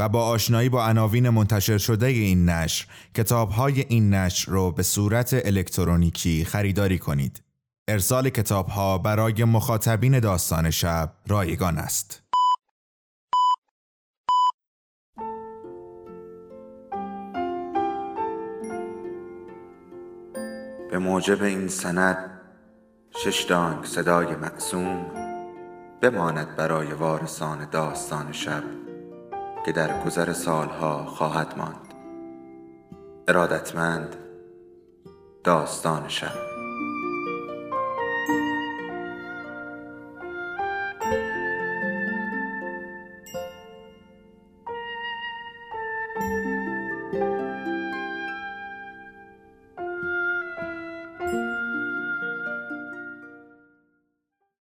و با آشنایی با عناوین منتشر شده این نشر کتاب های این نشر رو به صورت الکترونیکی خریداری کنید. ارسال کتاب ها برای مخاطبین داستان شب رایگان است. به موجب این سند شش دانگ صدای معصوم بماند برای وارثان داستان شب که در گذر سالها خواهد ماند. ارادتمند داستان شب.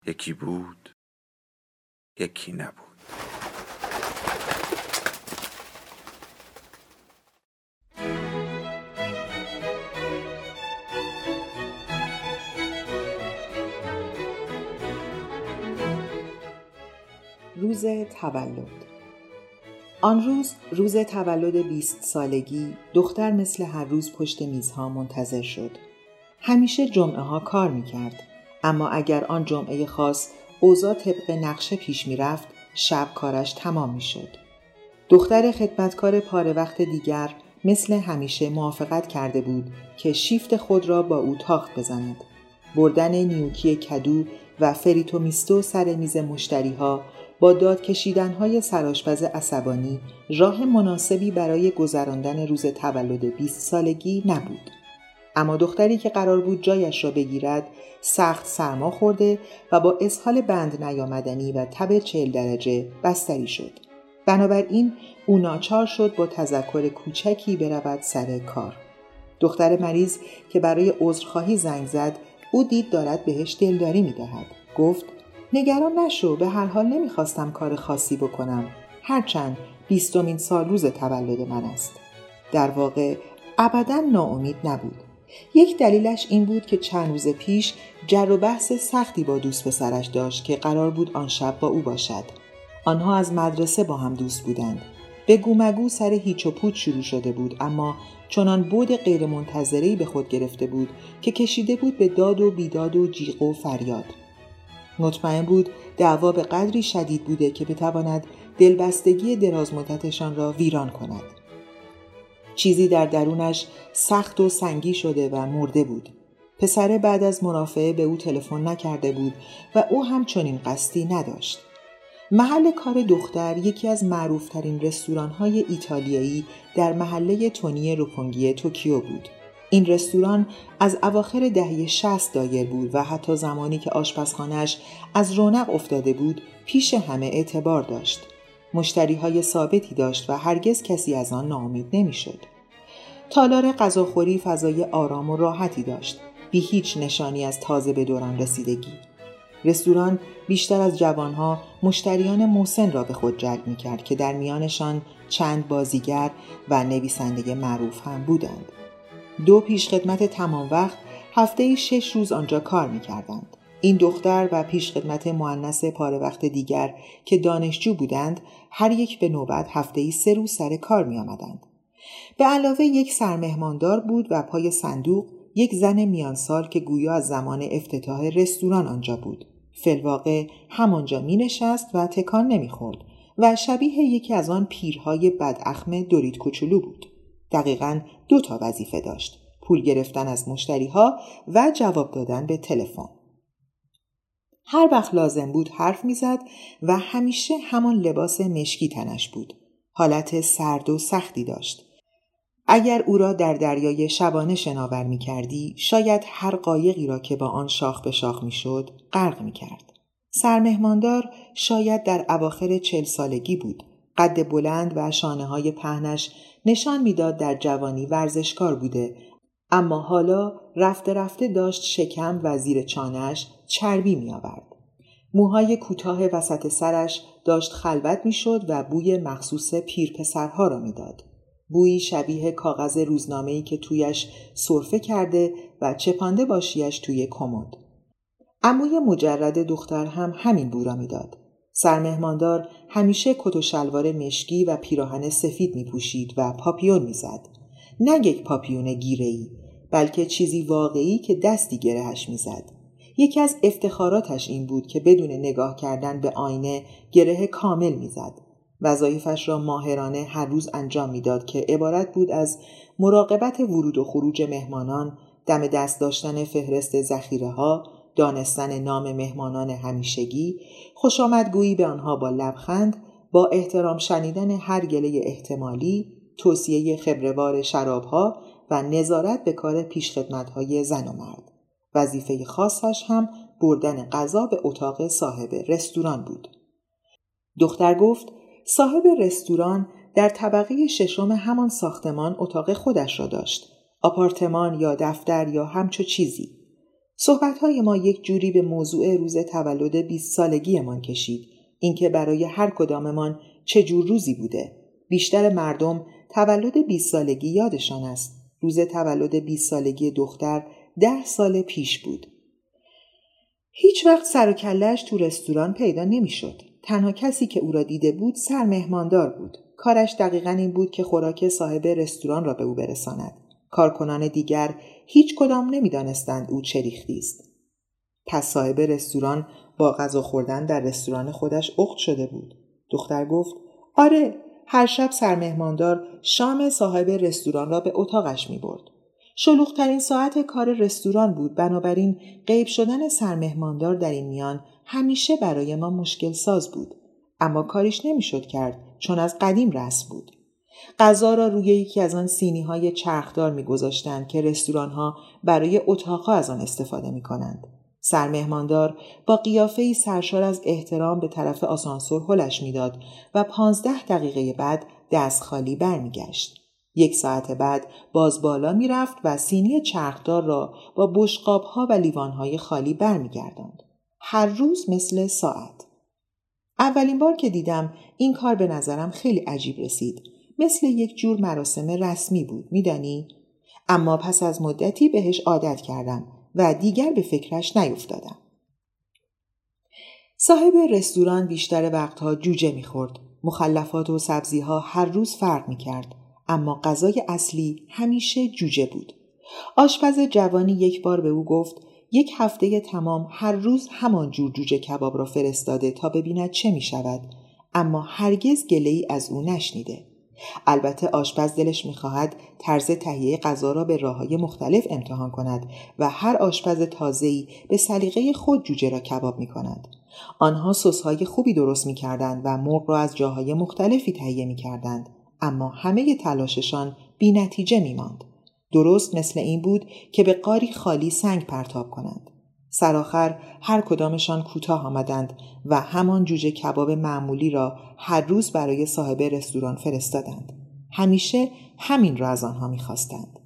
یکی بود یکی نبود. روز تولد آن روز روز تولد 20 سالگی دختر مثل هر روز پشت میزها منتظر شد. همیشه جمعه ها کار می کرد. اما اگر آن جمعه خاص اوضاع طبق نقشه پیش می رفت شب کارش تمام می شد. دختر خدمتکار پاره وقت دیگر مثل همیشه موافقت کرده بود که شیفت خود را با او تاخت بزند. بردن نیوکی کدو و فریتومیستو سر میز مشتری ها با داد کشیدن های سراشپز عصبانی راه مناسبی برای گذراندن روز تولد 20 سالگی نبود. اما دختری که قرار بود جایش را بگیرد سخت سرما خورده و با اسهال بند نیامدنی و تب چهل درجه بستری شد. بنابراین او ناچار شد با تذکر کوچکی برود سر کار. دختر مریض که برای عذرخواهی زنگ زد او دید دارد بهش دلداری می دهد. گفت نگران نشو به هر حال نمی‌خواستم کار خاصی بکنم. هرچند بیستمین سال روز تولد من است. در واقع ابدا ناامید نبود. یک دلیلش این بود که چند روز پیش جر و بحث سختی با دوست پسرش داشت که قرار بود آن شب با او باشد. آنها از مدرسه با هم دوست بودند. به گومگو سر هیچ و پوچ شروع شده بود اما چنان بود غیرمنتظرهای به خود گرفته بود که کشیده بود به داد و بیداد و جیغ و فریاد. مطمئن بود دعوا به قدری شدید بوده که بتواند دلبستگی دراز مدتشان را ویران کند. چیزی در درونش سخت و سنگی شده و مرده بود. پسره بعد از مرافعه به او تلفن نکرده بود و او هم چنین قصدی نداشت. محل کار دختر یکی از معروفترین رستوران های ایتالیایی در محله تونی روپونگی توکیو بود. این رستوران از اواخر دهه 60 دایر بود و حتی زمانی که آشپزخانهش از رونق افتاده بود پیش همه اعتبار داشت. مشتری های ثابتی داشت و هرگز کسی از آن ناامید نمی‌شد. تالار غذاخوری فضای آرام و راحتی داشت بی هیچ نشانی از تازه به دوران رسیدگی. رستوران بیشتر از جوانها مشتریان موسن را به خود جلب می کرد که در میانشان چند بازیگر و نویسنده معروف هم بودند. دو پیشخدمت تمام وقت هفته شش روز آنجا کار می کردند. این دختر و پیشخدمت معنس پاره وقت دیگر که دانشجو بودند هر یک به نوبت هفته سه روز سر کار می آمدند. به علاوه یک سرمهماندار بود و پای صندوق یک زن میانسال که گویا از زمان افتتاح رستوران آنجا بود. فلواقع همانجا می نشست و تکان نمی خورد و شبیه یکی از آن پیرهای بداخم دورید کوچولو بود. دقیقا دو تا وظیفه داشت پول گرفتن از مشتری ها و جواب دادن به تلفن. هر وقت لازم بود حرف می‌زد و همیشه همان لباس مشکی تنش بود. حالت سرد و سختی داشت. اگر او را در دریای شبانه شناور می کردی، شاید هر قایقی را که با آن شاخ به شاخ می شد، غرق می کرد. سرمهماندار شاید در اواخر چل سالگی بود. قد بلند و شانه های پهنش نشان می‌داد در جوانی ورزشکار بوده اما حالا رفته رفته داشت شکم و زیر چانش چربی می آورد. موهای کوتاه وسط سرش داشت خلوت می شد و بوی مخصوص پیر پسرها را می‌داد. بویی شبیه کاغذ روزنامه‌ای که تویش سرفه کرده و چپانده باشیش توی کمد. عموی مجرد دختر هم همین بو را می‌داد. سرمهماندار همیشه کت و شلوار مشکی و پیراهن سفید می پوشید و پاپیون می‌زد. نه یک پاپیون گیره‌ای بلکه چیزی واقعی که دستی گرهش می‌زد. یکی از افتخاراتش این بود که بدون نگاه کردن به آینه گره کامل می‌زد. وظایفش را ماهرانه هر روز انجام می‌داد که عبارت بود از مراقبت ورود و خروج مهمانان، دم دست داشتن فهرست ذخیره ها، دانستن نام مهمانان همیشگی، خوش آمدگویی به آنها با لبخند، با احترام شنیدن هر گله احتمالی، توصیه خبروار شرابها و نظارت به کار پیشخدمتهای زن و مرد. وظیفه خاصش هم بردن غذا به اتاق صاحب رستوران بود. دختر گفت صاحب رستوران در طبقه ششم همان ساختمان اتاق خودش را داشت. آپارتمان یا دفتر یا همچو چیزی. صحبتهای ما یک جوری به موضوع روز تولد 20 سالگیمان کشید. اینکه برای هر کداممان چه جور روزی بوده. بیشتر مردم تولد 20 سالگی یادشان است. روز تولد 20 سالگی دختر ده سال پیش بود. هیچ وقت سر و کلش تو رستوران پیدا نمی‌شد. تنها کسی که او را دیده بود سر مهماندار بود. کارش دقیقا این بود که خوراک صاحب رستوران را به او برساند. کارکنان دیگر هیچ کدام نمی‌دانستند او چه ریختی است. پس صاحب رستوران با غذا خوردن در رستوران خودش اخت شده بود. دختر گفت آره هر شب سرمهماندار شام صاحب رستوران را به اتاقش می برد. شلوغترین ساعت کار رستوران بود بنابراین غیب شدن سرمهماندار در این میان همیشه برای ما مشکل ساز بود اما کاریش نمی‌شد کرد چون از قدیم رسم بود غذا را روی یکی از آن سینی های چرخدار میگذاشتند که رستوران ها برای اتاقها از آن استفاده می کنند. سرمهماندار با قیافه سرشار از احترام به طرف آسانسور هلش می‌داد و پانزده دقیقه بعد دست خالی برمیگشت. یک ساعت بعد باز بالا می‌رفت و سینی چرخدار را با بشقاب ها و لیوان های خالی برمیگرداند. هر روز مثل ساعت. اولین بار که دیدم این کار به نظرم خیلی عجیب رسید. مثل یک جور مراسم رسمی بود میدانی؟ اما پس از مدتی بهش عادت کردم و دیگر به فکرش نیفتادم. صاحب رستوران بیشتر وقتها جوجه می‌خورد. مخلفات و سبزیها هر روز فرق می‌کرد. اما غذای اصلی همیشه جوجه بود. آشپز جوانی یک بار به او گفت یک هفته تمام هر روز همان جور جوجه کباب را فرستاده تا ببیند چه می شود اما هرگز گله ای از او نشنیده. البته آشپز دلش می‌خواهد طرز تهیه غذا را به راههای مختلف امتحان کند و هر آشپز تازه‌ای به سلیقه خود جوجه را کباب می کند. آنها سسهای خوبی درست می کردند و مرغ را از جاهای مختلفی تهیه می کردند. اما همه تلاششان بی نتیجه می ماند. درست مثل این بود که به قاری خالی سنگ پرتاب کنند. سرآخر هر کدامشان کوتاه آمدند و همان جوجه کباب معمولی را هر روز برای صاحب رستوران فرستادند. همیشه همین را از آنها می‌خواستند.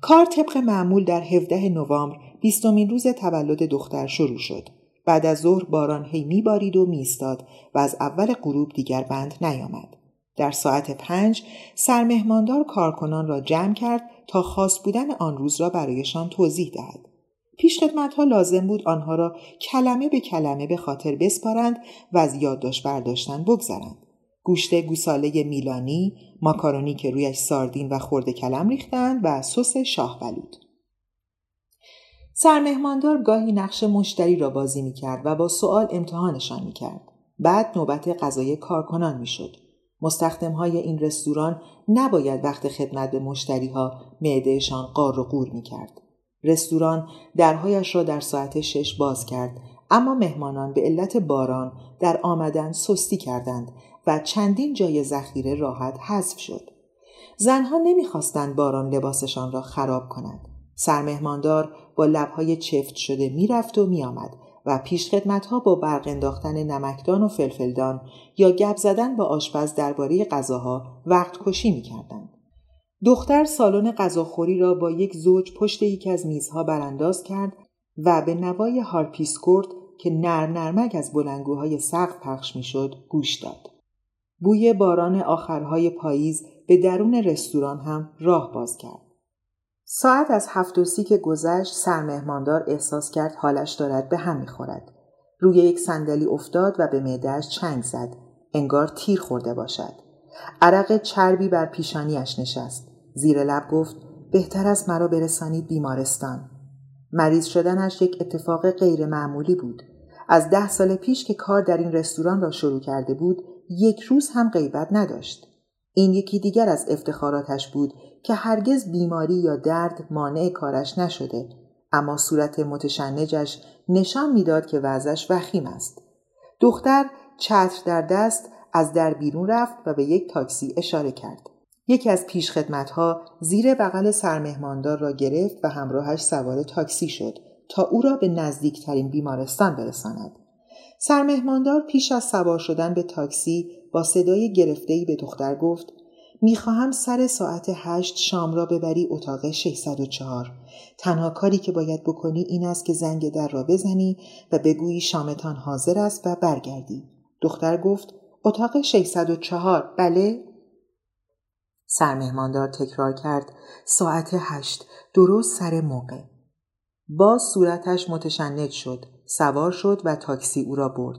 کار طبق معمول در 17 نوامبر بیستمین روز تولد دختر شروع شد. بعد از ظهر باران هی میبارید و میستاد و از اول غروب دیگر بند نیامد. در ساعت پنج سرمهماندار کارکنان را جمع کرد تا خاص بودن آن روز را برایشان توضیح دهد. پیشخدمت ها لازم بود آنها را کلمه به کلمه به خاطر بسپارند و از یادداشت برداشتن بگذرند. گوشت گوساله میلانی، ماکارونی که رویش ساردین و خورده کلم ریختند و سس شاه بلود. سرمهماندار گاهی نقش مشتری را بازی می کرد و با سوال امتحانشان می کرد. بعد نوبت غذای کارکنان می شد. مستخدم های این رستوران نباید وقت خدمت به مشتری ها معدهشان قار و قور می کرد. رستوران درهایش را در ساعت شش باز کرد اما مهمانان به علت باران در آمدن سستی کردند و چندین جای ذخیره راحت حذف شد. زنها نمی‌خواستند باران لباسشان را خراب کند. سرمهماندار با لبهای چفت شده می‌رفت و میآمد و پیشخدمت ها با برق انداختن نمکدان و فلفلدان یا گپ زدن با آشپز درباره غذاها وقت کشی می‌کردند. دختر سالن غذاخوری را با یک زوج پشت یکی از میزها برانداز کرد و به نوای هارپیسکورد که نرم نرمک از بلندگوهای سقف پخش می‌شد گوش داد. بوی باران آخرهای پاییز به درون رستوران هم راه باز کرد. ساعت از هفت و سی که گذشت سرمهماندار احساس کرد حالش دارد به هم می‌خورد. روی یک صندلی افتاد و به معدهش چنگ زد. انگار تیر خورده باشد. عرق چربی بر پیشانیش نشست. زیر لب گفت بهتر از مرا برسانید بیمارستان. مریض شدنش یک اتفاق غیر معمولی بود. از ده سال پیش که کار در این رستوران را شروع کرده بود یک روز هم غیبت نداشت. این یکی دیگر از افتخاراتش بود که هرگز بیماری یا درد مانع کارش نشده اما صورت متشنجش نشان می‌داد که وضعش وخیم است. دختر چتر در دست از در بیرون رفت و به یک تاکسی اشاره کرد. یکی از پیشخدمتها زیر بغل سرمهماندار را گرفت و همراهش سوار تاکسی شد تا او را به نزدیکترین بیمارستان برساند. سرمهماندار پیش از سوار شدن به تاکسی با صدای گرفته‌ای به دختر گفت می‌خواهم سر ساعت هشت شام را ببری اتاق 604. تنها کاری که باید بکنی این است که زنگ در را بزنی و بگویی شامتان حاضر است و برگردی. دختر گفت اتاق 604 بله؟ سرمهماندار تکرار کرد ساعت هشت درست سر موقع. باز صورتش متشنج شد. سوار شد و تاکسی او را برد.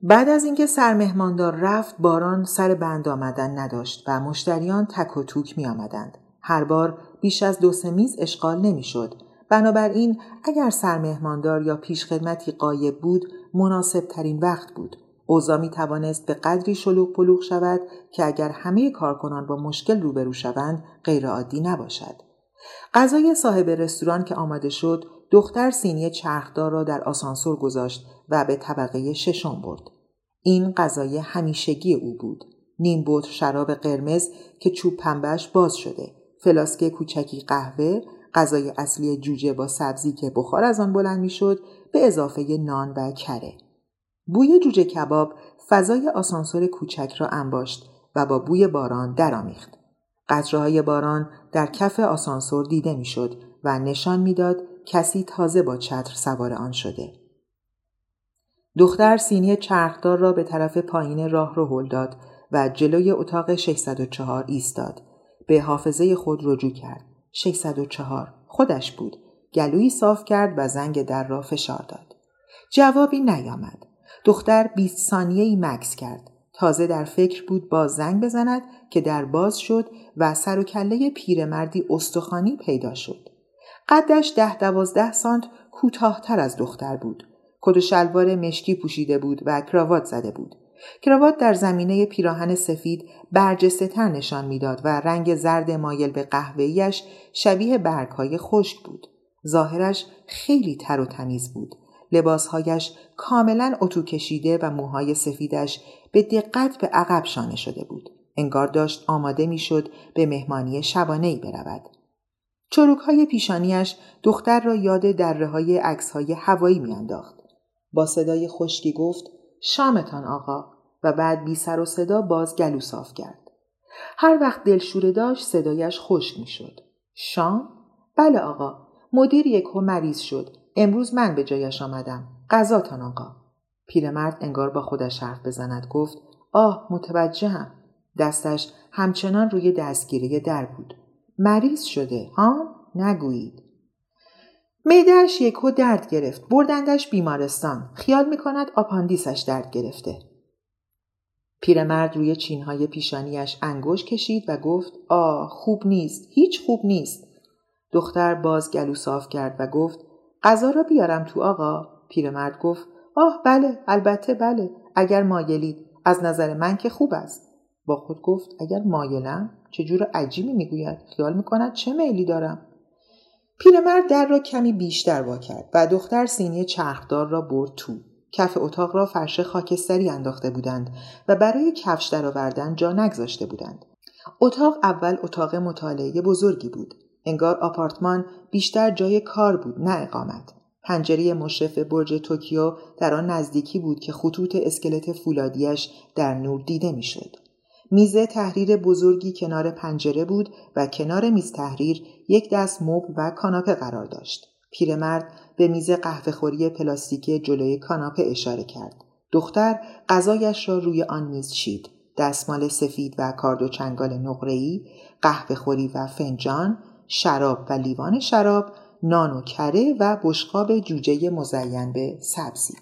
بعد از اینکه سرمهماندار رفت باران سر بند آمدن نداشت و مشتریان تک و توک می آمدند. هر بار بیش از دو سه میز اشغال نمی شد. بنابراین اگر سرمهماندار یا پیشخدمتی قایب بود مناسب ترین وقت بود. اوضاع می توانست به قدری شلوغ پلوغ شود که اگر همه کارکنان با مشکل روبرو شوند غیرعادی نباشد. غذای صاحب رستوران که آماده شد دختر سینی چرخدار را در آسانسور گذاشت و به طبقه ششم برد. این غذای همیشگی او بود. نیم بطر شراب قرمز که چوب پنبهش باز شده. فلاسک کوچکی قهوه، غذای اصلی جوجه با سبزی که بخار از آن بلند می‌شد به اضافه نان و کره. بوی جوجه کباب فضای آسانسور کوچک را انباشت و با بوی باران درآمیخت. قطرههای باران در کف آسانسور دیده می‌شد و نشان می‌داد کسی تازه با چتر سوار آن شده. دختر سینی چرخدار را به طرف پایین راه رو هل داد و جلوی اتاق 604 ایستاد. به حافظه خود رجوع کرد. 604 خودش بود. گلویی صاف کرد و زنگ در را فشار داد. جوابی نیامد. دختر 20 ثانیه ای مکس کرد. تازه در فکر بود با زنگ بزند که در باز شد و سر و کله پیرمردی استخوانی پیدا شد. قدش ده دوازده سانت کوتاهتر از دختر بود. کت و شلوار مشکی پوشیده بود و کراوات زده بود. کراوات در زمینه پیراهن سفید برجسته تر نشان می‌داد و رنگ زرد مایل به قهوه‌ایش شبیه برگهای خشک بود. ظاهرش خیلی تر و تمیز بود. لباسهایش کاملا اتو کشیده و موهای سفیدش به دقت به عقب شانه شده بود. انگار داشت آماده می‌شد به مهمانی شبانه ای برود. چروک های پیشانیش دختر را یاد دره های عکس های هوایی میانداخت. با صدای خشکی گفت شامتان آقا و بعد بی سر و صدا باز گلو صاف کرد. هر وقت دلشوره داشت صدایش خشک می شد. شام؟ بله آقا. مدیر یکو مریض شد. امروز من به جایش آمدم. غذاتان آقا. پیرمرد انگار با خودش حرف بزند گفت آه متوجهم. دستش همچنان روی دستگیره در بود. مریض شده ها؟ نگویید. معدهش یکو درد گرفت. بردندش بیمارستان. خیال می‌کند آپاندیسش درد گرفته. پیرمرد روی چینهای پیشانیش انگوش کشید و گفت آه خوب نیست. هیچ خوب نیست. دختر باز گلو صاف کرد و گفت غذا را بیارم تو آقا. پیرمرد گفت آه بله البته بله. اگر مایلید از نظر من که خوب است. با خود گفت اگر مایلم چه جور عجیبی می‌گوید. خیال می‌کند چه میلی دارم. پیرمرد در را کمی بیشتر وا کرد و دختر سینی چرخدار را برد تو. کف اتاق را فرش خاکستری انداخته بودند و برای کفش درآوردن جا نگذاشته بودند. اتاق اول اتاق مطالعه بزرگی بود. انگار آپارتمان بیشتر جای کار بود نه اقامت پنجره مشرف برج توکیو در آن نزدیکی بود که خطوط اسکلت فولادیش در نور دیده می‌شد. میز تحریر بزرگی کنار پنجره بود و کنار میز تحریر یک دست مبل و کاناپه قرار داشت. پیرمرد به میز قهوهخوری پلاستیکی جلوی کاناپه اشاره کرد. دختر غذایش را روی آن میز چید. دستمال سفید و کارد و چنگال نقره‌ای، قهوهخوری و فنجان، شراب و لیوان شراب نان و کره و بشقاب جوجه مزین به سبزی.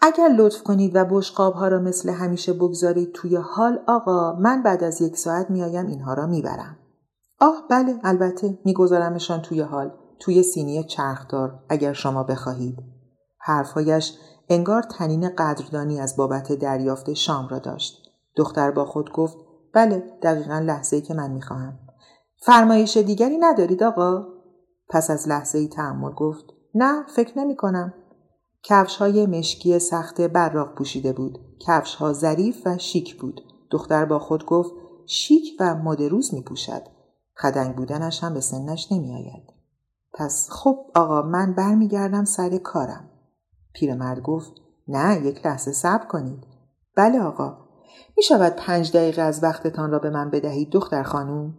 اگر لطف کنید و بشقاب ها را مثل همیشه بگذارید توی حال آقا من بعد از یک ساعت میایم اینها را می‌برم. آه بله البته میگذارمشان توی حال توی سینی چرخدار اگر شما بخواهید. حرفهایش انگار تنین قدردانی از بابت دریافت شام را داشت. دختر با خود گفت بله دقیقا لحظه که من می‌خواهم. فرمایش دیگری ندارید آقا؟ پس از لحظه ای تحمل گفت نه فکر نمی کنم. کفش های مشکی سخت براق پوشیده بود. کفش ها ظریف و شیک بود. دختر با خود گفت شیک و مدروز می پوشد. خدنگ بودنش هم به سنش نمی آید. پس خب آقا من برمیگردم سر کارم. پیرمرد گفت نه یک لحظه صبر کنید. بله آقا. می شود پنج دقیقه از وقتتان را به من بدهید دختر خانوم؟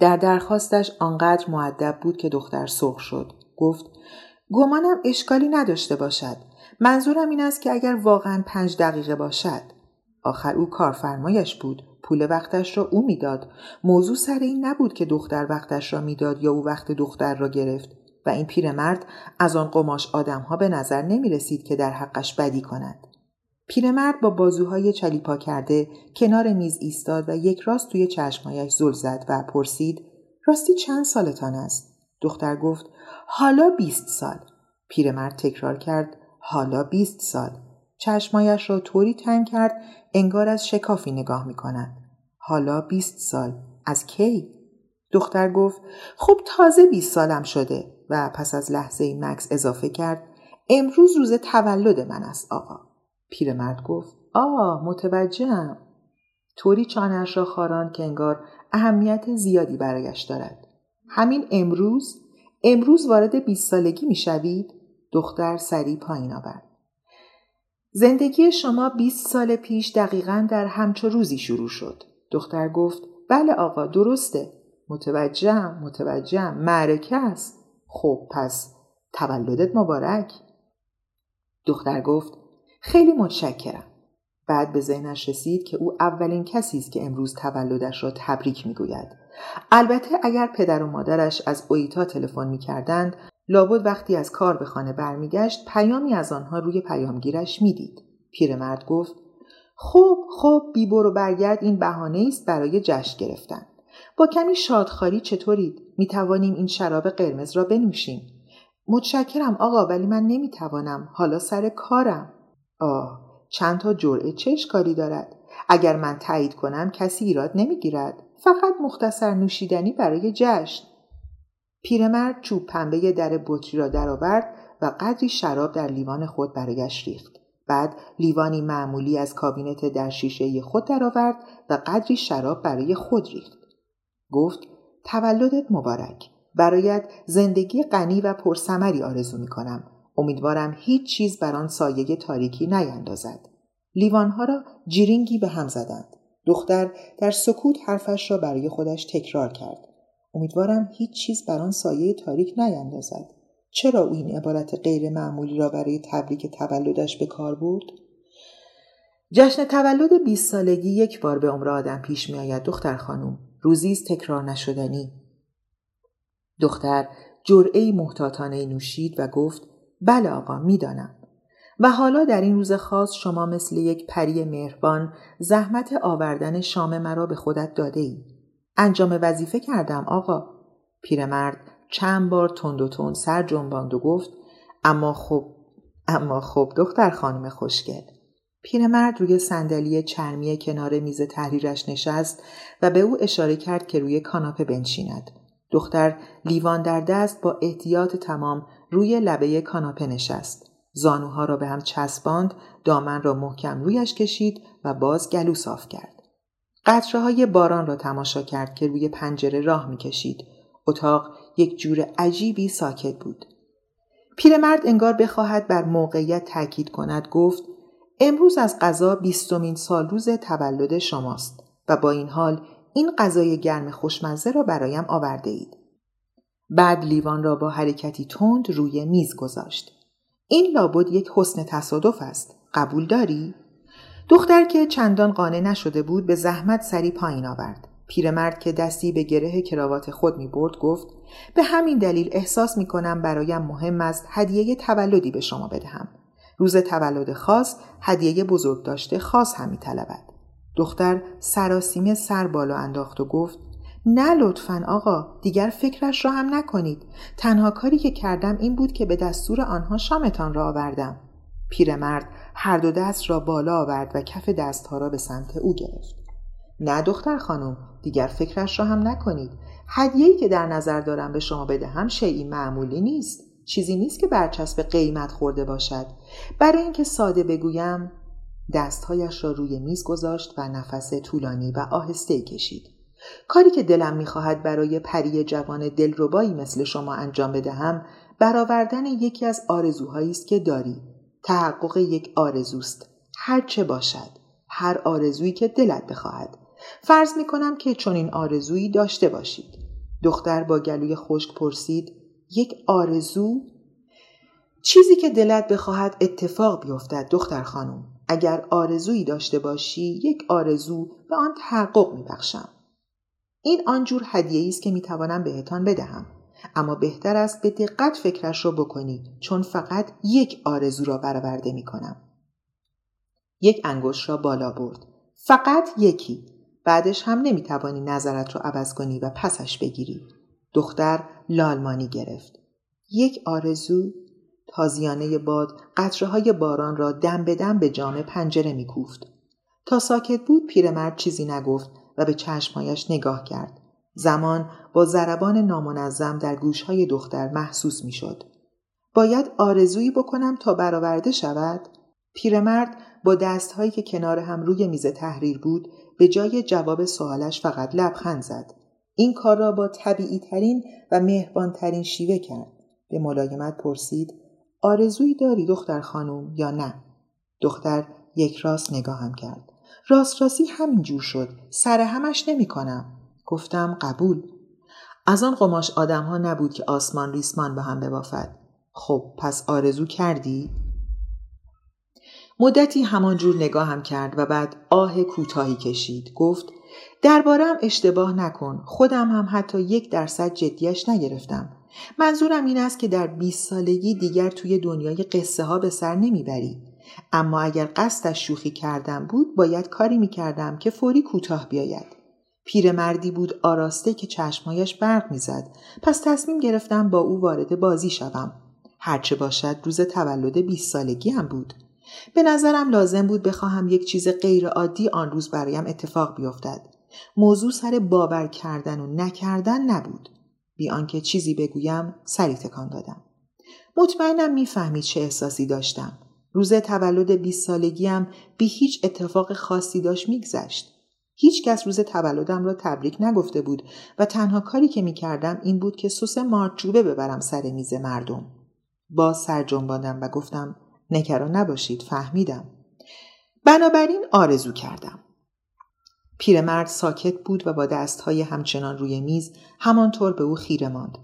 در درخواستش آنقدر معدب بود که دختر سرخ شد. گفت گمانم اشکالی نداشته باشد. منظورم این است که اگر واقعا پنج دقیقه باشد. آخر او کارفرمایش بود. پول وقتش را او می‌داد. موضوع سر این نبود که دختر وقتش را می‌داد یا او وقت دختر را گرفت و این پیرمرد از آن قماش آدمها به نظر نمی رسید که در حقش بدی کند. پیرمرد با بازوهای چلیپا کرده کنار میز ایستاد و یک راست توی چشمایش زل زد و پرسید راستی چند سالتان است؟ دختر گفت حالا بیست سال. پیرمرد تکرار کرد حالا بیست سال. چشمایش را طوری تنگ کرد انگار از شکافی نگاه می کند. حالا بیست سال. از کی؟ دختر گفت خب تازه بیست سالم شده و پس از لحظه مکس اضافه کرد امروز روز تولد من است آقا. پیرمرد گفت آه متوجهم. طوری چانش را خاران که انگار اهمیت زیادی برایش دارد. همین امروز؟ امروز وارد بیست سالگی می‌شوید دختر سری پایین آورد. زندگی شما بیست سال پیش دقیقا در همچو روزی شروع شد. دختر گفت بله آقا درسته. متوجهم متوجهم. معرکه است. خب پس تولدت مبارک. دختر گفت خیلی متشکرم. بعد به ذهنش رسید که او اولین کسی است که امروز تولدش را تبریک می‌گوید. البته اگر پدر و مادرش از اویتا تلفن می‌کردند لابد وقتی از کار به خانه برمیگشت پیامی از آنها روی پیامگیرش می‌دید. پیرمرد گفت خب خب بی برو برگرد این بهانه است برای جشن گرفتن. با کمی شادخاری چطورید؟ می توانیم این شراب قرمز را بنوشیم. متشکرم آقا ولی من نمی‌توانم حالا سر کارم. آه چند تا جرعه چه اشکالی دارد. اگر من تایید کنم کسی ایراد نمی‌گیرد. فقط مختصر نوشیدنی برای جشن. پیرمرد چوب پنبه در بطری را درآورد و قدری شراب در لیوان خود برایش ریخت. بعد لیوانی معمولی از کابینت در شیشه خود درآورد و قدری شراب برای خود ریخت. گفت تولدت مبارک. برایت زندگی غنی و پرثمری آرزو می کنم امیدوارم هیچ چیز بر آن سایه تاریکی نیندازد. لیوانها را جیرینگی به هم زدند. دختر در سکوت حرفش را برای خودش تکرار کرد. امیدوارم هیچ چیز بر آن سایه تاریک نیندازد. چرا او این عبارت غیر معمولی را برای تبریک تولدش به کار برد؟ جشن تولد 20 سالگی یک بار به عمر آدم پیش می آید دختر خانم. روزی تکرار نشدنی. دختر جرعه محتاطانه نوشید و گفت بله آقا می‌دانم و حالا در این روز خاص شما مثل یک پری مهربان زحمت آوردن شام مرا به خودت داده ای. انجام وظیفه کردم آقا. پیرمرد چند بار تند و تند سر جنباند و گفت اما خب اما خب دختر خانم خوشگل پیرمرد روی صندلی چرمی کنار میز تحریرش نشست و به او اشاره کرد که روی کاناپه بنشیند. دختر لیوان در دست با احتیاط تمام روی لبه کاناپه نشست. زانوها را به هم چسباند، دامن را محکم رویش کشید و باز گلو صاف کرد. قطره های باران را تماشا کرد که روی پنجره راه می‌کشید. اتاق یک جور عجیبی ساکت بود. پیرمرد انگار بخواهد بر موقعیت تاکید کند گفت امروز از غذا بیستمین سال روز تولد شماست و با این حال این غذای گرم خوشمزه را برایم آورده اید. بعد لیوان را با حرکتی تند روی میز گذاشت. این لابد یک حسن تصادف است. قبول داری؟ دختر که چندان قانع نشده بود به زحمت سری پایین آورد. پیرمرد که دستی به گره کراوات خود می برد گفت به همین دلیل احساس می کنم برایم مهم است هدیه تولدی به شما بدهم. روز تولد خاص هدیه بزرگ داشته خاص هم می طلبد. دختر سراسیمه سر بالا انداخت و گفت نه لطفا آقا دیگر فکرش را هم نکنید. تنها کاری که کردم این بود که به دستور آنها شامتان را آوردم. پیرمرد هر دو دست را بالا آورد و کف دستها را به سمت او گرفت. نه دختر خانم دیگر فکرش را هم نکنید. هدیه‌ای که در نظر دارم به شما بدهم شیعی معمولی نیست. چیزی نیست که برچسب قیمت خورده باشد. برای اینکه ساده بگویم دستهایش را روی میز گذاشت و نفس طولانی و آهسته کشید. کاری که دلم می‌خواهد برای پری جوان دلربایی مثل شما انجام بدهم برآوردن یکی از آرزوهایی است که داری. تحقق یک آرزوست. هر چه باشد هر آرزویی که دلت بخواهد. فرض می کنم که چنین آرزویی داشته باشید. دختر با گلوی خشک پرسید یک آرزو؟ چیزی که دلت بخواهد اتفاق بیفتد دختر خانم. اگر آرزویی داشته باشی یک آرزو به آن تحقق میبخشم. این آنجور هدیه است که می‌توانم بهتان بدهم. اما بهتر است به دقت فکرش را بکنی چون فقط یک آرزو را برآورده می‌کنم. یک انگشت را بالا برد. فقط یکی. بعدش هم نمی‌توانی نظرت را عوض کنی و پسش بگیری. دختر لالمانی گرفت. یک آرزو. تازیانه باد قطره های باران را دم به دم به جام پنجره میکوفت. تا ساکت بود پیرمرد چیزی نگفت. و به چشمهایش نگاه کرد. زمان با ضربان نامنظم در گوشهای دختر محسوس می‌شد. باید آرزویی بکنم تا برآورده شود؟ پیرمرد با دستهایی که کنار هم روی میز تحریر بود به جای جواب سوالش فقط لبخند زد. این کار را با طبیعی ترین و مهربان ترین شیوه کرد. به ملایمت پرسید آرزویی داری دختر خانم یا نه؟ دختر یک راست نگاهم کرد. راست راستی همین جور شد. سر همش نمی کنم. گفتم قبول. از آن قماش آدم ها نبود که آسمان ریسمان به هم ببافد. خب پس آرزو کردی؟ مدتی همانجور نگاهم کرد و بعد آه کوتاهی کشید. گفت دربارم اشتباه نکن. خودم هم حتی یک درصد جدیش نگرفتم. منظورم این است که در 20 سالگی دیگر توی دنیای قصه ها به سر نمی‌بری. اما اگر قصدش شوخی کردم بود باید کاری می‌کردم که فوری کوتاه بیاید. پیرمردی بود آراسته که چشمهایش برق می‌زد. پس تصمیم گرفتم با او وارد بازی شوم. هرچه باشد روز تولد 20 سالگی هم بود. به نظرم لازم بود بخواهم یک چیز غیر عادی آن روز برایم اتفاق بیفتد. موضوع سر باور کردن و نکردن نبود. بی آنکه چیزی بگویم سری تکان دادم. مطمئنم می‌فهمید چه احساسی داشتم. روز تولد 20 سالگیم بی هیچ اتفاق خاصی داشت میگذشت. هیچ کس روز تولدم را تبریک نگفته بود و تنها کاری که می‌کردم این بود که سس مارچوبه ببرم سر میز مردم. با سر جنباندم و گفتم نگران نباشید فهمیدم. بنابراین آرزو کردم. پیرمرد ساکت بود و با دستهای همچنان روی میز همانطور به او خیره ماند.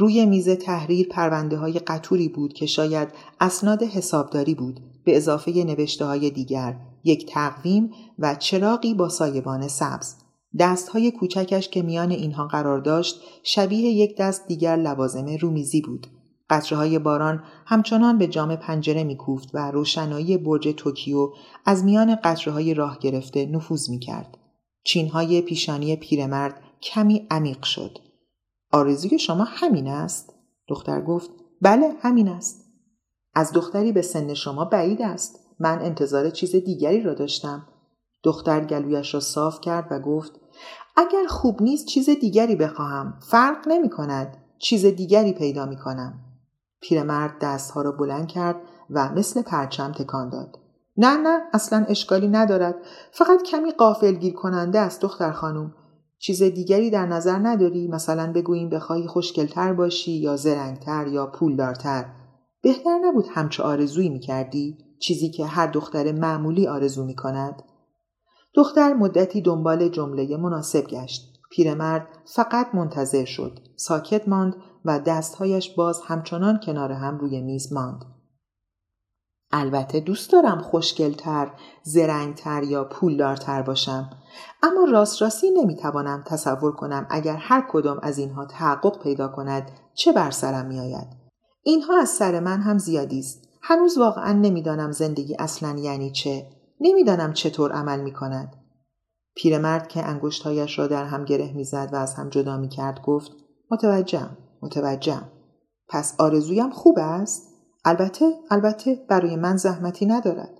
روی میز تحریر پرونده های قطوری بود که شاید اسناد حسابداری بود به اضافه نوشته های دیگر یک تقویم و چراقی با سایبان سبز. دستهای کوچکش که میان اینها قرار داشت شبیه یک دست دیگر لوازم رومیزی بود. قطره های باران همچنان به جام پنجره میکوفت و روشنایی برج توکیو از میان قطره های راه گرفته نفوذ می‌کرد. چینهای پیشانی پیرمرد کمی عمیق شد. آرزوی شما همین است؟ دختر گفت بله همین است. از دختری به سن شما بعید است. من انتظار چیز دیگری را داشتم. دختر گلویش را صاف کرد و گفت اگر خوب نیست چیز دیگری بخواهم. فرق نمی کند. چیز دیگری پیدا می کنم. پیرمرد دستها را بلند کرد و مثل پرچم تکان داد. نه نه اصلا اشکالی ندارد. فقط کمی قافلگیر کننده است دختر خانم. چیز دیگری در نظر نداری؟ مثلا بگوییم بخواهی خوشگلتر باشی یا زرنگتر یا پولدارتر. بهتر نبود همچه آرزویی می‌کردی؟ چیزی که هر دختر معمولی آرزو می‌کند؟ دختر مدتی دنبال جمله مناسب گشت. پیرمرد فقط منتظر شد. ساکت ماند و دستهایش باز همچنان کنار هم روی میز ماند. البته دوست دارم خوشگلتر، زرنگتر یا پولدارتر باشم. اما راست راستی نمی‌توانم تصور کنم اگر هر کدام از اینها تحقق پیدا کند چه بر سرم میآید. اینها از سر من هم زیادی است. هنوز واقعا نمی‌دانم زندگی اصلا یعنی چه. نمی‌دانم چطور عمل می کند. پیرمرد که انگشتهایش را در هم گره می‌زد و از هم جدا می کرد گفت متوجهم متوجهم. پس آرزویم خوب است؟ البته البته برای من زحمتی ندارد.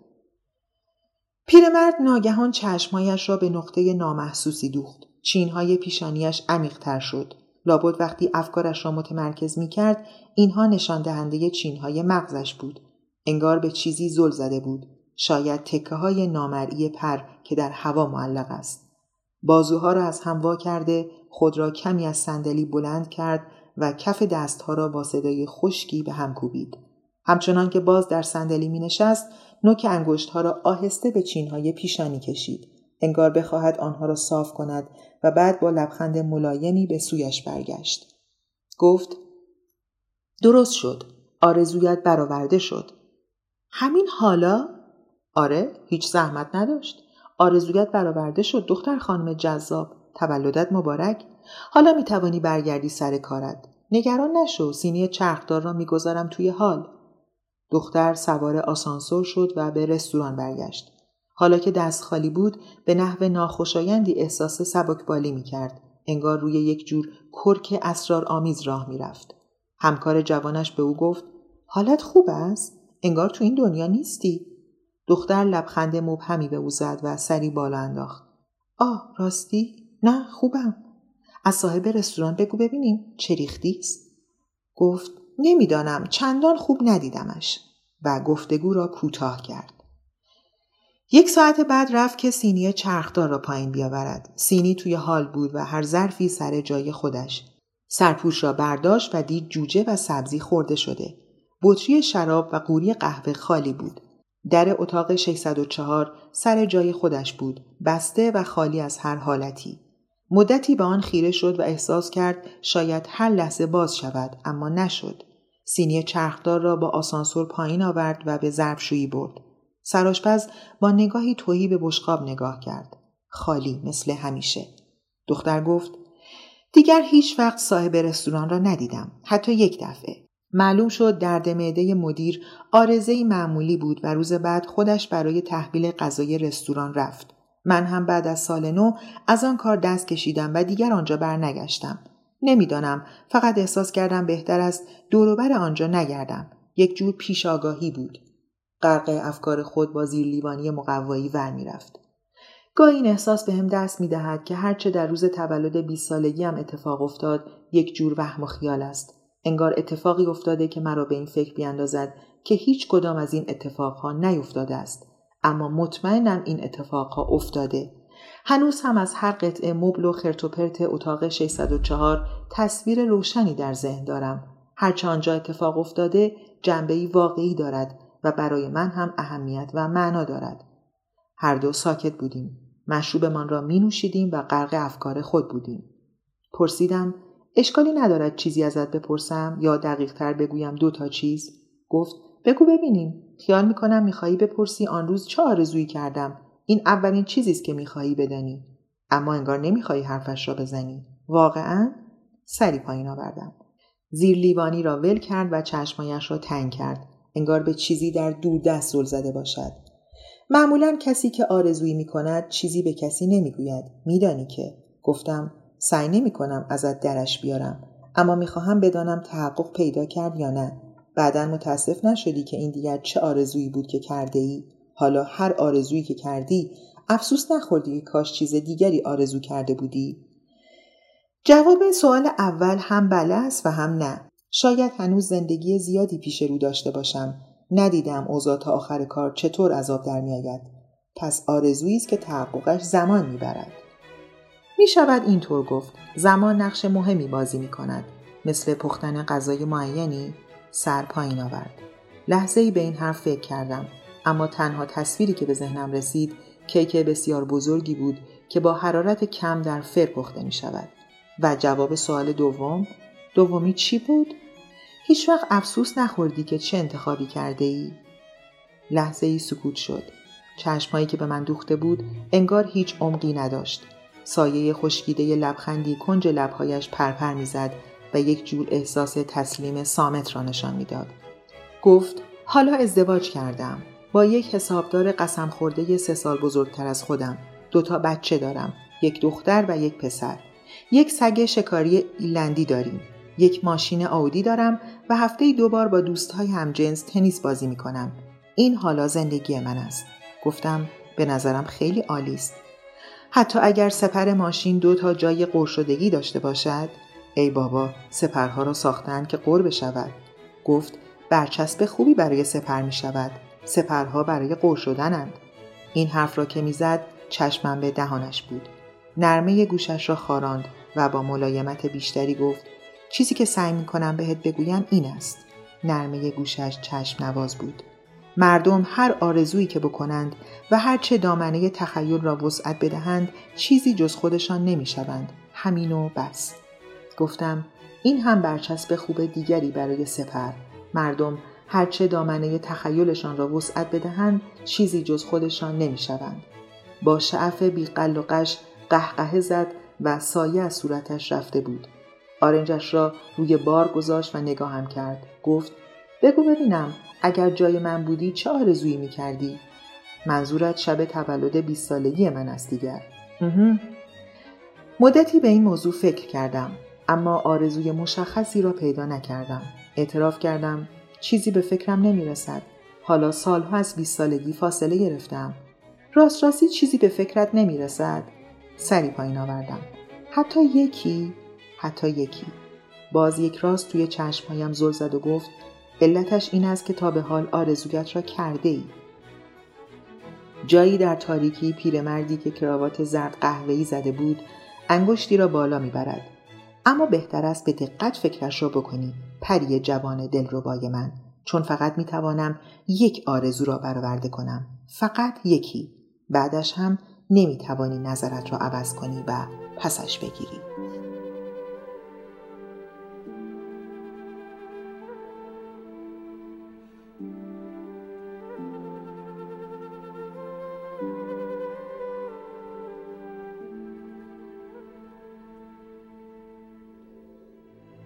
پیرمرد ناگهان چشمهایش را به نقطه نامحسوسی دوخت. چینهای پیشانیش عمیقتر شد. لابد وقتی افکارش را متمرکز می کرد اینها نشان دهنده چینهای مغزش بود. انگار به چیزی زل زده بود. شاید تکه های نامرئی پر که در هوا معلق است. بازوها را از هم وا کرده خود را کمی از صندلی بلند کرد و کف دستها را با صدای خشکی به هم کوبید. همچنان که باز در صندلی می نشست نوک انگشتها را آهسته به چینهای پیشانی کشید. انگار بخواهد آنها را صاف کند و بعد با لبخند ملایمی به سویش برگشت. گفت درست شد. آرزویت برآورده شد. همین حالا؟ آره هیچ زحمت نداشت. آرزویت برآورده شد دختر خانم جذاب. تولدت مبارک. حالا می توانی برگردی سر کارت. نگران نشو سینی چرخدار را می‌گذارم توی حال. دختر سوار آسانسور شد و به رستوران برگشت. حالا که دست خالی بود به نحو ناخوشایندی احساس سبکبالی می کرد. انگار روی یک جور کرک اسرار آمیز راه می رفت. همکار جوانش به او گفت حالت خوب است؟ انگار تو این دنیا نیستی؟ دختر لبخند مبهمی به او زد و سری بالا انداخت. آه راستی؟ نه خوبم. از صاحب رستوران بگو ببینیم چه ریختی است؟ گفت نمی‌دانم چندان خوب ندیدمش و گفتگو را کوتاه کرد. یک ساعت بعد رفت که سینی چرخدار را پایین بیاورد. سینی توی حال بود و هر ظرفی سر جای خودش. سرپوش را برداشت و دید جوجه و سبزی خورده شده. بطری شراب و قوری قهوه خالی بود. در اتاق 604 سر جای خودش بود. بسته و خالی از هر حالتی. مدتی به آن خیره شد و احساس کرد شاید هر لحظه باز شود اما نشد. سینی چرخدار را با آسانسور پایین آورد و به ظرفشویی برد. سراشپز با نگاهی توهی به بشقاب نگاه کرد. خالی مثل همیشه. دختر گفت دیگر هیچ وقت صاحب رستوران را ندیدم. حتی یک دفعه. معلوم شد درد معده مدیر آرزه معمولی بود و روز بعد خودش برای تحویل غذای رستوران رفت. من هم بعد از سال نو از آن کار دست کشیدم و دیگر آنجا برنگشتم. نمی‌دانم. فقط احساس کردم بهتر است دوروبر آنجا نگردم. یک جور پیش آگاهی بود. غرق افکار خود با زیرلیوانی مقوایی ور می‌رفت گاهی این احساس به هم دست می دهد که هرچه در روز تولد 20 سالگی هم اتفاق افتاد یک جور وهم و خیال است. انگار اتفاقی افتاده که مرا به این فکر بیاندازد که هیچ کدام از این اتفاقها نیفتاده است. اما مطمئنم این اتفاقها افتاده. هنوز هم از هر قطعه مبل و خرتوپرت اتاق 604 تصویر روشنی در ذهن دارم. هرچه آنجا اتفاق افتاده جنبهی واقعی دارد و برای من هم اهمیت و معنا دارد. هر دو ساکت بودیم. مشروبمان را می نوشیدیم و غرق افکار خود بودیم. پرسیدم اشکالی ندارد چیزی ازت بپرسم یا دقیق تر بگویم دو تا چیز؟ گفت بگو ببینیم. خیال می‌کنم میخوایی بپرسی آن روز چه آرزویی کردم این اولین چیزی است که می‌خواهی بدانی. اما انگار نمی‌خواهی حرفش را بزنی. واقعا سری پایین آوردم. زیر لیوانی را ول کرد و چشمایش را تنگ کرد. انگار به چیزی در دور دست زل زده باشد. معمولا کسی که آرزویی می کند چیزی به کسی نمی‌گوید. میدانی که. گفتم سعی نمی کنم ازت درش بیارم. اما می‌خواهم بدانم تحقق پیدا کرد یا نه. بعدا متاسف نشدی که این دیگر چه آرزویی بود که کرده ای حالا هر آرزویی که کردی افسوس نخوردی که کاش چیز دیگری آرزو کرده بودی؟ جواب سوال اول هم بله است و هم نه. شاید هنوز زندگی زیادی پیش رو داشته باشم. ندیدم اوضاع تا آخر کار چطور عذاب در میآید. پس آرزویی است که تحققش زمان می‌برد. می شود اینطور گفت. زمان نقش مهمی بازی می کند مثل پختن غذای معینی سر پایین آورد. لحظه ای به این حرف فکر کردم. اما تنها تصویری که به ذهنم رسید کیک بسیار بزرگی بود که با حرارت کم در فر پخته می شود و جواب سوال دوم دومی چی بود؟ هیچ وقت افسوس نخوردی که چه انتخابی کرده ای؟ لحظه ای سکوت شد. چشمهایی که به من دوخته بود انگار هیچ عمقی نداشت. سایه خشکیده لبخندی کنج لبهایش پرپر می‌زد و یک جور احساس تسلیم سامت را نشان می‌داد. گفت حالا ازدواج کردم. با یک حسابدار قسم خورده سه سال بزرگتر از خودم. دوتا بچه دارم. یک دختر و یک پسر. یک سگ شکاری ایلندی داریم. یک ماشین آودی دارم و هفته دو بار با دوستهای همجنس تنیس بازی می کنم. این حالا زندگی من است. گفتم به نظرم خیلی عالی است. حتی اگر سپر ماشین دو تا جای قرشدگی داشته باشد ای بابا سپرها را ساختند که قر بشود گفت برچسب خوبی برای سپر می شود سپرها برای قر شدنند. این حرف را که می‌زد چشمم به دهانش بود. نرمه گوشش را خاراند و با ملایمت بیشتری گفت چیزی که سعی می کنم بهت بگویم این است. نرمه گوشش چشم نواز بود. مردم هر آرزویی که بکنند و هر چه دامنه تخیل را وسعت بدهند چیزی جز خودشان نمی‌شوند. همین و بس. گفتم این هم برچسب خوب دیگری برای سپر. مردم هرچه دامنه تخیلشان را وسعت بدهند چیزی جز خودشان نمی‌شوند. با شعف بیقل و قش قهقه زد و سایه از صورتش رفته بود. آرنجش را روی بار گذاشت و نگاهم کرد. گفت بگو ببینم اگر جای من بودی چه آرزویی می کردی؟ منظورت شب تولد 20 سالگی من است دیگر. مدتی به این موضوع فکر کردم اما آرزوی مشخصی را پیدا نکردم. اعتراف کردم چیزی به فکرم نمی رسد حالا سالها از 20 سالگی فاصله گرفتم. راست راستی چیزی به فکرت نمی رسد سری پایین آوردم. حتی یکی حتی یکی. باز یک راست توی چشمهایم زل زد و گفت علتش این است که تا به حال آرزویت را کرده ای. جایی در تاریکی پیرمردی که کراوات زرد قهوه‌ای زده بود انگشتی را بالا می‌برد. اما بهتر است به دقت فکرش را بکنی. پری جوان دلربای من چون فقط می‌توانم یک آرزو را برآورده کنم. فقط یکی. بعدش هم نمی‌توانی نظرت را عوض کنی و پسش بگیری.